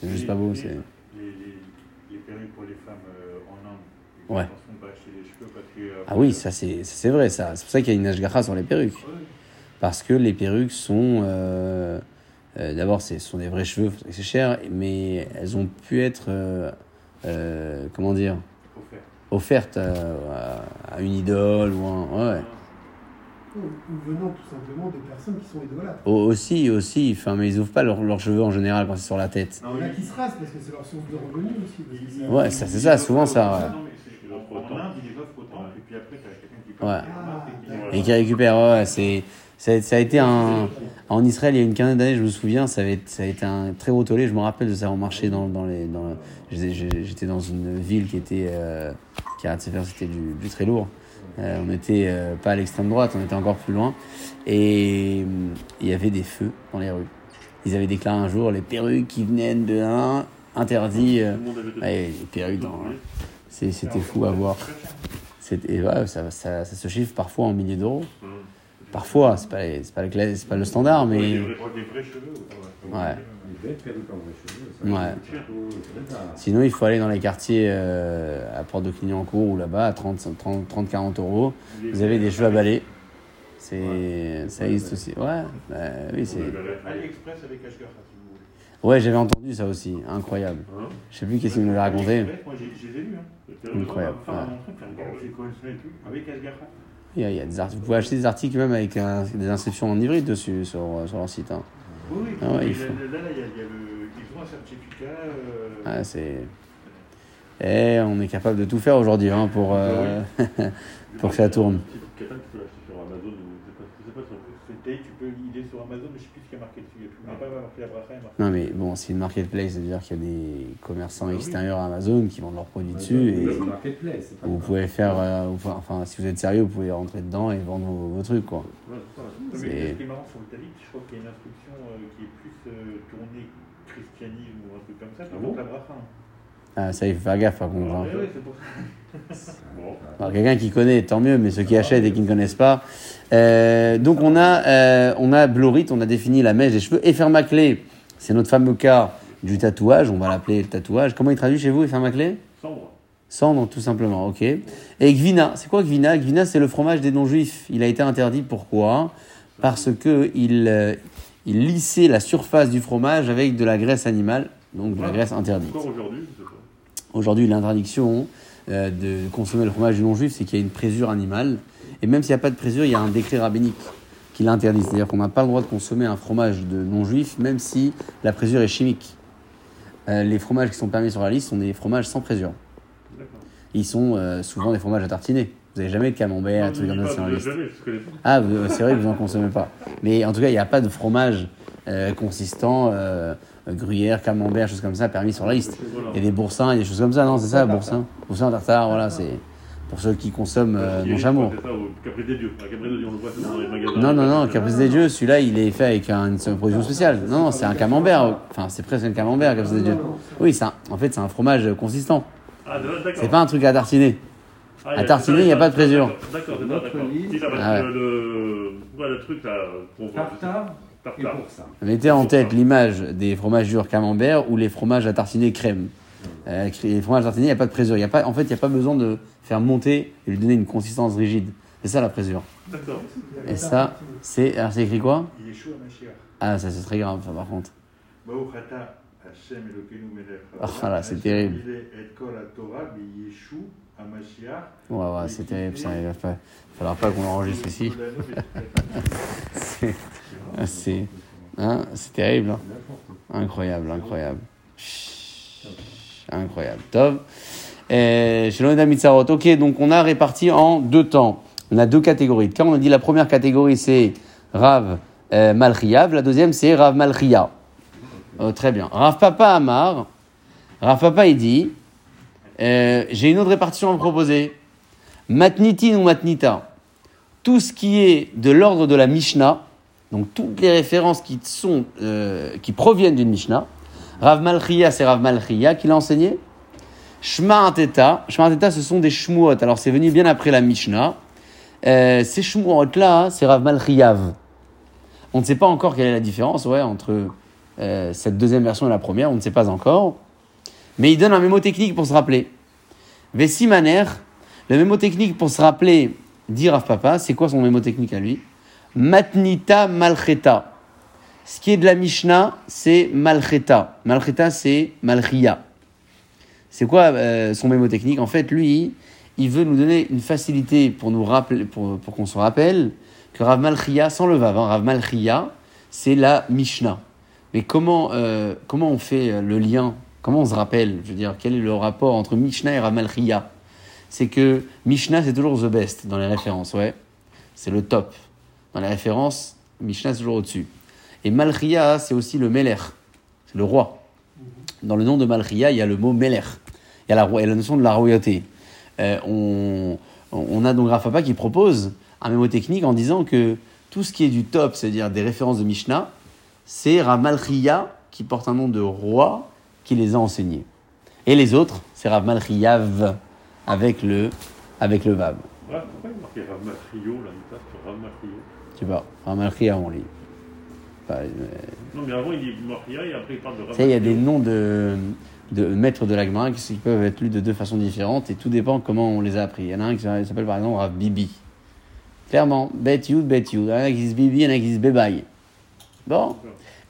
S1: C'est juste pas beau, c'est.
S2: Les, les, les perruques pour les femmes euh, en Inde.
S1: Ouais.
S2: cheveux parce que. euh,
S1: Ah oui, ça c'est ça, c'est vrai, ça. C'est pour ça qu'il y a une ashgacha sur les perruques.
S2: Ouais.
S1: Parce que les perruques sont. euh, euh, D'abord, c'est- ce sont des vrais cheveux, c'est cher, mais elles ont pu être. euh, euh, comment dire. Offertes euh, à, à une idole ou un. Ouais.
S5: Ou, ou venant tout simplement des personnes qui sont idolâtres.
S1: Au- Aussi, aussi. Enfin, mais ils ouvrent pas leurs leurs cheveux en général quand c'est sur la tête.
S2: Non,
S5: Il y en a qui se rasent parce que c'est leur source de revenus aussi. parce que ça-
S1: Ouais, ça c'est ça, souvent ça. ouais.
S2: Non, mais c'est-
S3: Ils offrent
S2: en
S3: autant.
S2: Inde, ils les offrent autant, et puis après, t'as quelqu'un qui
S1: récupère, ouais, ouais, c'est, ça, a été un, en Israël il y a une quinzaine d'années, je me souviens, ça, avait, ça a été un très gros tollé, je me rappelle de ça en marché dans, dans les, dans, j'étais- dans une ville qui était, euh, qui a c'était du, très lourd. Euh, on était euh, pas à l'extrême droite, on était encore plus loin. Et il y avait des feux dans les rues. Ils avaient déclaré un jour les perruques qui venaient de un interdit. euh, ouais, les perruques dans, c'était fou à voir. C'était, ouais, ça, ça se chiffre parfois en milliers d'euros. Parfois, c'est pas, c'est pas, le, pas le standard, mais
S3: des vrais-
S2: Pour des vrais cheveux. ouais.
S1: Sinon il faut aller dans les quartiers euh, à Porte de Clignancourt ou là-bas à 30, 30, 30 40 euros. Vous avez des cheveux à balai. C'est, ça existe aussi. Ouais, bah, oui, c'est.
S2: AliExpress avec Ashgaha, si vous voulez.
S1: Ouais, j'avais entendu ça aussi. Incroyable.
S3: Hein
S1: Je sais plus qu'est-ce qu'il nous l'a raconté.
S2: AliExpress, Moi, j'ai- je les ai lus. Hein.
S1: Incroyable, ouais. Il y a, il y a des articles. Vous pouvez acheter des articles même avec un- des inscriptions en hybride dessus sur, sur leur site. hein.
S2: Oui, oui.
S1: Ah ouais, il
S2: là,
S1: faut.
S2: là, là, il y a, il y a le. Ils ont un certificat. euh,
S1: Ouais, c'est. Et on est capable de tout faire aujourd'hui hein, pour, euh, pour que ça tourne.
S3: Catalogue, tu peux l'acheter sur Amazon ou je sais pas, sais pas sur
S2: C'était, tu peux, est sur Amazon, mais je sais plus marqué dessus. Il n'y a pas marqué la bracha.
S1: Non mais bon, c'est une marketplace, c'est-à-dire qu'il y a des commerçants
S2: Ah oui.
S1: extérieurs à Amazon qui vendent leurs produits dessus et
S4: C'est marketplace, c'est pas
S1: vous pouvez faire, euh, enfin, enfin, si vous êtes sérieux, vous pouvez rentrer dedans et vendre vos, vos trucs quoi.
S3: Ouais, c'est ça.
S2: Mais ce qui est marrant sur le Talit, je crois qu'il y a une instruction euh, qui est plus euh, tournée christianisme ou un truc comme ça, plutôt
S4: bon?
S2: que la bracha. hein.
S1: Ah, ça il faut faire gaffe hein.
S2: Ça.
S3: Bon.
S1: Alors, quelqu'un qui connaît, tant mieux, mais ceux qui achètent et qui ne connaissent pas. Euh, donc on a, euh, on a Blorit, on a défini la mèche des cheveux. Effermaclé, c'est notre fameux cas du tatouage, on va l'appeler le tatouage. Comment il traduit chez vous, Effermaclé
S3: Sombre.
S1: Cendre, tout simplement, ok. Et Gvina, c'est quoi Gvina? Gvina, c'est le fromage des non-juifs. Il a été interdit, pourquoi? Parce que il, euh, il lissait la surface du fromage avec de la graisse animale, donc de la graisse interdite.
S3: Encore aujourd'hui, je sais pas.
S1: Aujourd'hui, l'interdiction euh, de consommer le fromage du non-juif, c'est qu'il y a une présure animale. Et même s'il n'y a pas de présure, il y a un décret rabbinique qui l'interdit. C'est-à-dire qu'on n'a pas le droit de consommer un fromage de non-juif, même si la présure est chimique. Euh, les fromages qui sont permis sur la liste sont des fromages sans présure. Ils sont euh, souvent des fromages à tartiner. Vous n'avez jamais de camembert,
S3: Non,
S1: un truc
S3: je
S1: comme ça sur la liste.
S3: jamais.
S1: Ah, c'est vrai que vous n'en consommez pas. Mais en tout cas, il n'y a pas de fromage consistant, gruyère, camembert, choses comme ça, permis sur la liste. Il y a des boursins, il y a des choses comme ça, non C'est ça, boursin Boursin, tartare, voilà, c'est pour ceux qui consomment euh,
S3: une
S1: chameau.
S3: fois, C'est ça, au Caprice des Dieux. Un Caprice des Dieux, on le voit souvent dans les magasins.
S1: Non, non, non, Caprice des Dieux, celui-là, il est fait avec un- une production spéciale. Non, non, c'est un camembert. Enfin, c'est presque un camembert, Caprice des Dieux. Oui, un- en fait, c'est un fromage consistant.
S3: Ah, d'accord.
S1: C'est pas un truc à tartiner.
S3: Ah,
S1: à tartiner, il y a pas de présure.
S3: D'accord. Le, truc là qu'on voit.
S4: Tartare, Et
S3: Tartare.
S4: pour ça.
S1: Mettez en tête l'image des fromages durs camembert ou les fromages à tartiner crème. Euh, les fromages à tartiner, il n'y a pas de présure. Il y a pas, en fait, il n'y a pas besoin de faire monter et lui donner une consistance rigide. C'est ça la présure.
S3: D'accord.
S1: Et ça, c'est. Alors, c'est écrit quoi? Ah, ça, c'est très grave, ça, par contre. Ah, là, c'est terrible.
S2: HaMashiach.
S1: Ouais, ouais, c'est terrible, ça. Il va fa- falloir pas qu'on l'enregistre ici. C'est. Hein, c'est terrible. hein. Incroyable, incroyable. Incroyable. Top. Chez l'Oneda Mitzarot. Ok, donc on a réparti en deux temps. On a deux catégories. Quand on a dit la première catégorie, c'est Rav euh, Malchiav. La deuxième, c'est Rav Malchia. Euh, très bien. Rav Papa Amar. Rav Papa, il dit euh, J'ai une autre répartition à vous proposer. Matnitin ou Matnita. Tout ce qui est de l'ordre de la Mishnah, donc toutes les références qui, sont, euh, qui proviennent d'une Mishnah. Rav Malchia, c'est Rav Malchia qui l'a enseigné. Shema Ateta, ce sont des Shmuot. Alors c'est venu bien après la Mishnah. Euh, ces Shmuot-là, c'est Rav Malchiav. On ne sait pas encore quelle est la différence ouais, entre cette deuxième version et la première, on ne sait pas encore. Mais il donne un mémo technique pour se rappeler. Vesimaner, le mémo technique pour se rappeler, dit Rav Papa, c'est quoi son mémo technique à lui? Matnita Malcheta. Ce qui est de la Mishnah, c'est Malcheta. Malcheta, c'est Malchia. C'est quoi euh, son mémo technique En fait, lui, il veut nous donner une facilité pour nous rappeler, pour qu'on se rappelle que Rav Malchia, sans le vav, hein, Rav Malchia, c'est la Mishnah. Mais comment, euh, comment on fait euh, le lien Comment on se rappelle Je veux dire, quel est le rapport entre Mishnah et Rav Malchia C'est que Mishnah, c'est toujours the best dans les références, ouais. C'est le top. Dans les références, Mishnah, c'est toujours au-dessus. Et Malchia, c'est aussi le Meler, c'est le roi. Dans le nom de Malchia, il y a le mot Meler. Il y a la, roi- il y a la notion de la royauté. Euh, on, on a donc Rav Papa qui propose un mémo technique en disant que tout ce qui est du top, c'est-à-dire des références de Mishnah, c'est Rav Malchia qui porte un nom de roi qui les a enseignés. Et les autres, c'est Rav Malchiav avec le, avec le Vav.
S3: Pourquoi il marquait Rav Mafrio, là, sur Rav
S1: Je sais pas, Rav Malchia, on lit. Enfin, euh,
S3: Non, mais avant, il dit Mafria et après, il parle de Rav
S1: Tu sais, il y a des noms de, de maîtres de la qui, peuvent être lus de deux façons différentes et tout dépend comment on les a appris. Il y en a un qui s'appelle par exemple Rav Bibi. Clairement, Bet Yud, Bet Yud. Il y en a qui disent Bibi, il y en a qui disent Bebaï. Bon,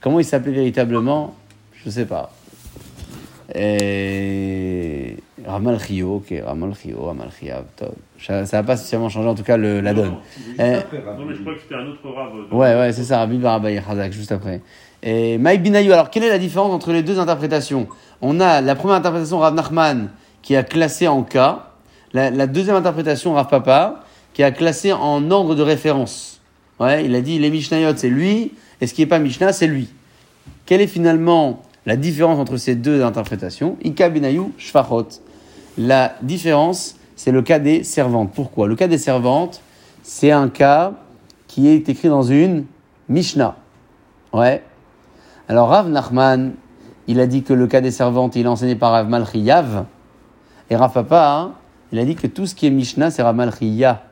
S1: comment il s'appelait véritablement? Je sais pas. Et... Ramal Chio, ok, Ramal Chio, Ramal top. Ça ça va pas spécialement changer en tout cas le, la
S3: Non,
S1: donne.
S3: non.
S4: Juste
S1: Eh.
S3: Non, mais je crois que c'était un autre Rav. euh,
S1: Ouais, ouais, c'est ça, Rabbi Barabaï Khazak, juste après. Et Mike Binayou, alors quelle est la différence entre les deux interprétations? On a la première interprétation, Rav Nachman, qui a classé en cas. La, la deuxième interprétation, Rav Papa, qui a classé en ordre de référence. Ouais, il a dit les Mishnayot, c'est lui, et ce qui n'est pas Mishnah, c'est lui. Quelle est finalement la différence entre ces deux interprétations Ika Binayou, Shfachot. La différence, c'est le cas des servantes. Pourquoi? Le cas des servantes, c'est un cas qui est écrit dans une Mishnah. Ouais. Alors Rav Nachman, il a dit que le cas des servantes, il est enseigné par Rav Malchiyav. Et Rav Papa, hein, il a dit que tout ce qui est Mishnah, c'est Rav Malchiya.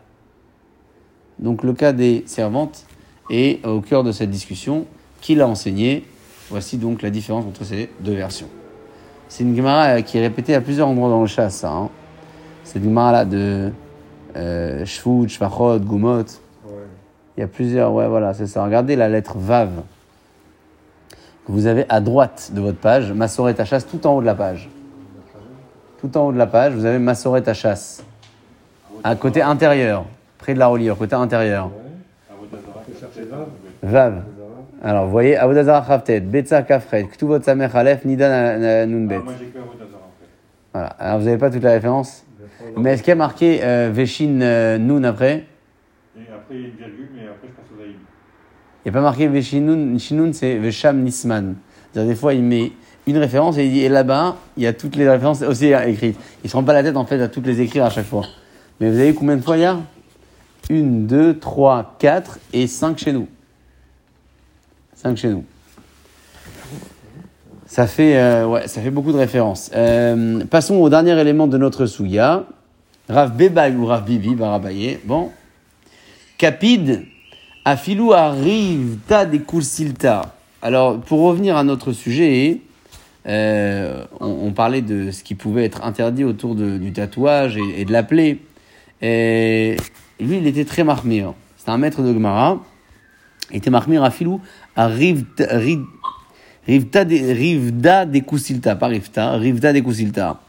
S1: Donc le cas des servantes est au cœur de cette discussion. Qui l'a enseigné Voici donc la différence entre ces deux versions. C'est une Gemara euh, qui est répétée à plusieurs endroits dans le chasse, ça. hein. C'est une Gemara là de euh, Shvut, Shvachot, Gumot.
S4: Ouais.
S1: Il y a plusieurs, ouais, voilà, c'est ça. Regardez la lettre Vav que vous avez à droite de votre page, Massoret à chasse, tout en haut de la page. Tout en haut de la page, vous avez Massoret à chasse. À côté intérieur, près de la reliure, côté intérieur. Vav. Alors, vous voyez, Avodazara Chavtet, Betsa Kafret, Ktuvot Samer Aleph, Nida na- na- Nunbet.
S2: Ah, moi j'ai que Avodazara en fait.
S1: Voilà. Alors, vous n'avez pas toutes les références Mais est-ce qu'il y a marqué euh, Veshin euh, Nun après?
S2: Et après il y a une virgule, mais après je passe au Zaïm.
S1: Il n'y a pas marqué Veshinun, Shinun, c'est Vesham Nisman. C'est-à-dire, des fois, il met une référence et il dit, et là-bas, il y a toutes les références aussi écrites. Il ne se rend pas la tête, en fait, à toutes les écrire à chaque fois. Mais vous avez vu combien de fois il y a? Une, deux, trois, quatre et cinq chez nous. Cinq chez nous. Ça fait, euh, ouais, ça fait beaucoup de références. Euh, passons au dernier élément de notre souya. Rav Bebaï ou Rav Bibi, Barabaye. Bon. Capide, Afilou arrive ta des silta. Alors, pour revenir à notre sujet, euh, on, parlait de ce qui pouvait être interdit autour de- du tatouage et, de la plaie. Et lui, il était très marmire. C'était un maître de Gemara. Il était marmire à Filou, à Rivda de Kusilta, pas Rivta, Rivda de Kusilta.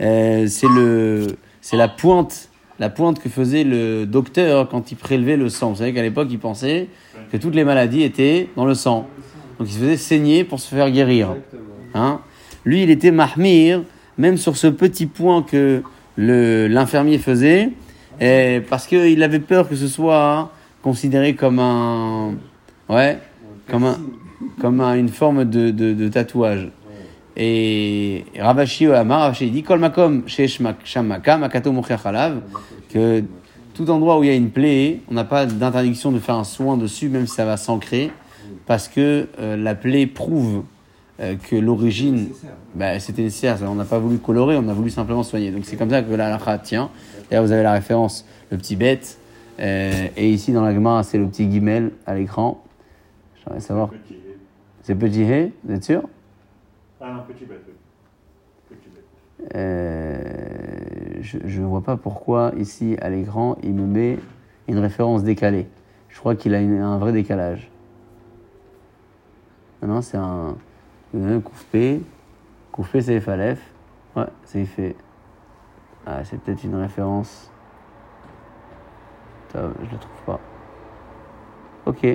S1: Euh, c'est le, c'est la pointe, la pointe que faisait le docteur quand il prélevait le sang. Vous savez qu'à l'époque, il pensait que toutes les maladies étaient dans le sang. Donc il se faisait saigner pour se faire guérir. Hein Lui, il était mahmir, même sur ce petit point que le- l'infirmier faisait, et parce qu'il avait peur que ce soit considéré comme un, ouais, comme un, comme un- une forme de, de, de tatouage. Et Ravashi Amar, Ravashi dit Kol makom sheesh mak- sham makam, akato mocher halav, que tout endroit où il y a une plaie, on n'a pas d'interdiction de faire un soin dessus, même si ça va s'ancrer, parce que euh, la plaie prouve euh, que l'origine, bah, c'était nécessaire. On n'a pas voulu colorer, on a voulu simplement soigner. Donc c'est comme ça que la halakha tient. D'ailleurs, vous avez la référence, le petit bête. euh, et ici, dans la Gemara, c'est le petit guimel à l'écran. J'aimerais savoir.
S2: Petit.
S1: C'est petit hé, vous êtes sûr?
S2: Ah non, petit bête. oui. Petit bête.
S1: Euh, Je ne vois pas pourquoi, ici, à l'écran, il me met une référence décalée. Je crois qu'il a une- un vrai décalage. Non, non, c'est un. Koufpé. Koufpé, c'est Falef. Ouais, c'est fait. Ah, c'est peut-être une référence. Attends, je le trouve pas. Ok.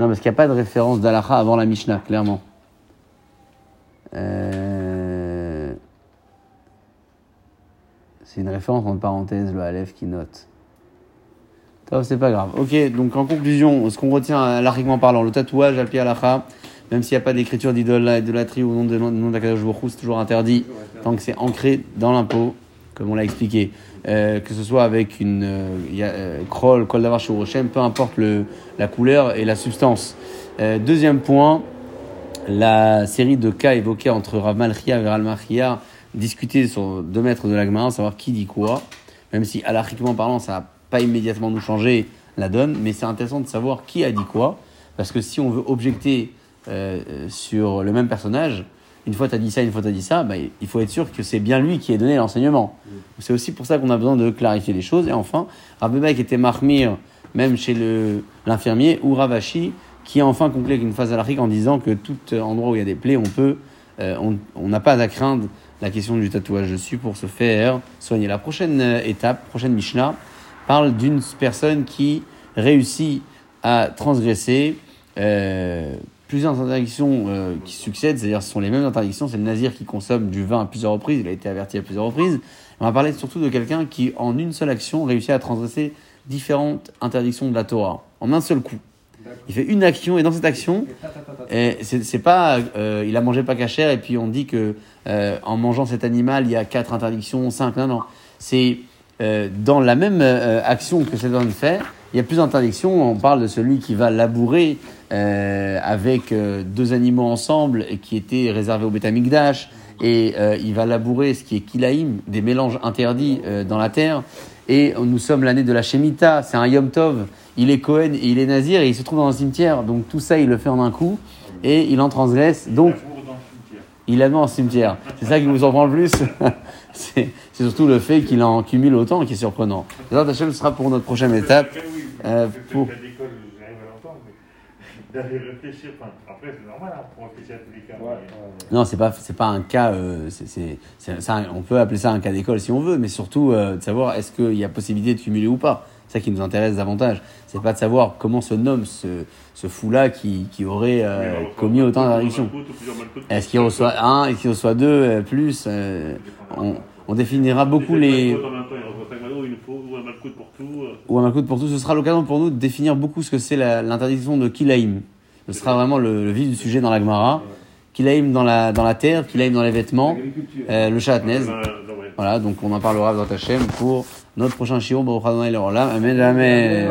S1: Non, parce qu'il n'y a pas de référence d'Alaha avant la Mishnah, clairement. Euh, C'est une référence entre parenthèses, le Aleph qui note. C'est pas grave. Ok, donc en conclusion, ce qu'on retient largement parlant, le tatouage al alacha, même s'il n'y a pas d'écriture d'idole et idolâtrie au nom de, nom de la c'est toujours interdit tant que c'est ancré dans l'impôt, comme on l'a expliqué. Euh, que ce soit avec une euh, euh, kroll, kol davar peu importe le, la couleur et la substance. Deuxième point, la série de cas évoqués entre Rav Malchia et Rav Malchia, discutés sur deux mètres de la Gemara, savoir qui dit quoi, même si alachiquement parlant, ça n'a pas immédiatement nous changer la donne, mais c'est intéressant de savoir qui a dit quoi, parce que si on veut objecter sur le même personnage, une fois tu as dit ça, une fois tu as dit ça, bah, il faut être sûr que c'est bien lui qui ait donné l'enseignement. C'est aussi pour ça qu'on a besoin de clarifier les choses. Et enfin, Rav Bebeck était marmire, même chez l'infirmier, ou Ravashi, qui a enfin conclu avec une phase alachique en disant que tout endroit où il y a des plaies, on peut, euh, on n'a pas à craindre la question du tatouage dessus pour se faire soigner. La prochaine euh, étape, prochaine Mishnah, parle d'une personne qui réussit à transgresser euh, plusieurs interdictions euh, qui succèdent, c'est-à-dire ce sont les mêmes interdictions, c'est le nazir qui consomme du vin à plusieurs reprises, il a été averti à plusieurs reprises. On va parler surtout de quelqu'un qui, en une seule action, réussit à transgresser différentes interdictions de la Torah, en un seul coup. Il fait une action, et dans cette action, c'est pas, euh, il a mangé pas cachère et puis on dit que euh, en mangeant cet animal il y a quatre interdictions, cinq. Non, non. C'est euh, dans la même action que cet homme fait, il y a plus d'interdictions. On parle de celui qui va labourer euh, avec euh, deux animaux ensemble et qui était réservé au Betamikdash et euh, il va labourer ce qui est kilaïm, des mélanges interdits euh, dans la terre. Et nous sommes l'année de la Shemitah, c'est un Yom Tov. Il est Cohen et il est Nazir et il se trouve dans un cimetière. Donc tout ça, il le fait en un coup et il en transgresse. Donc il la met en cimetière. C'est ça qui vous surprend le plus. c'est surtout le fait qu'il en cumule autant qui est surprenant. Hashem, sera pour notre prochaine étape. Euh, pour-
S2: cas d'école, j'arrive à l'entendre, mais d'aller réfléchir. Enfin, après, c'est normal hein, pour réfléchir à tous les cas. mais-
S1: Non, c'est pas c'est pas un cas. euh, c'est c'est- on peut appeler ça un cas d'école si on veut, mais surtout euh, de savoir est-ce qu'il y a possibilité de cumuler ou pas. C'est ça qui nous intéresse davantage. C'est pas de savoir comment se nomme ce, ce fou-là qui, qui aurait euh, commis autant
S3: malcoutes.
S1: Est-ce qu'il reçoit un, est-ce qu'il reçoit deux, euh, plus euh, on, on définira beaucoup les.
S3: En même temps, il reçoit 5 malcoutes, il nous faut ou un malcoute pour tout. euh.
S1: pour tous, ce sera l'occasion pour nous de définir beaucoup ce que c'est l'interdiction de Kilaïm. Ce sera vraiment le, le vif du sujet dans la Gemara. Kilaïm dans la, dans la terre, Kilaïm dans les vêtements, euh, le Shatnez.
S3: Euh, non, ouais.
S1: Voilà, donc on en parlera dans Hachem pour notre prochain Shiur, Baruch Adonai Le'olam. Amen, amen.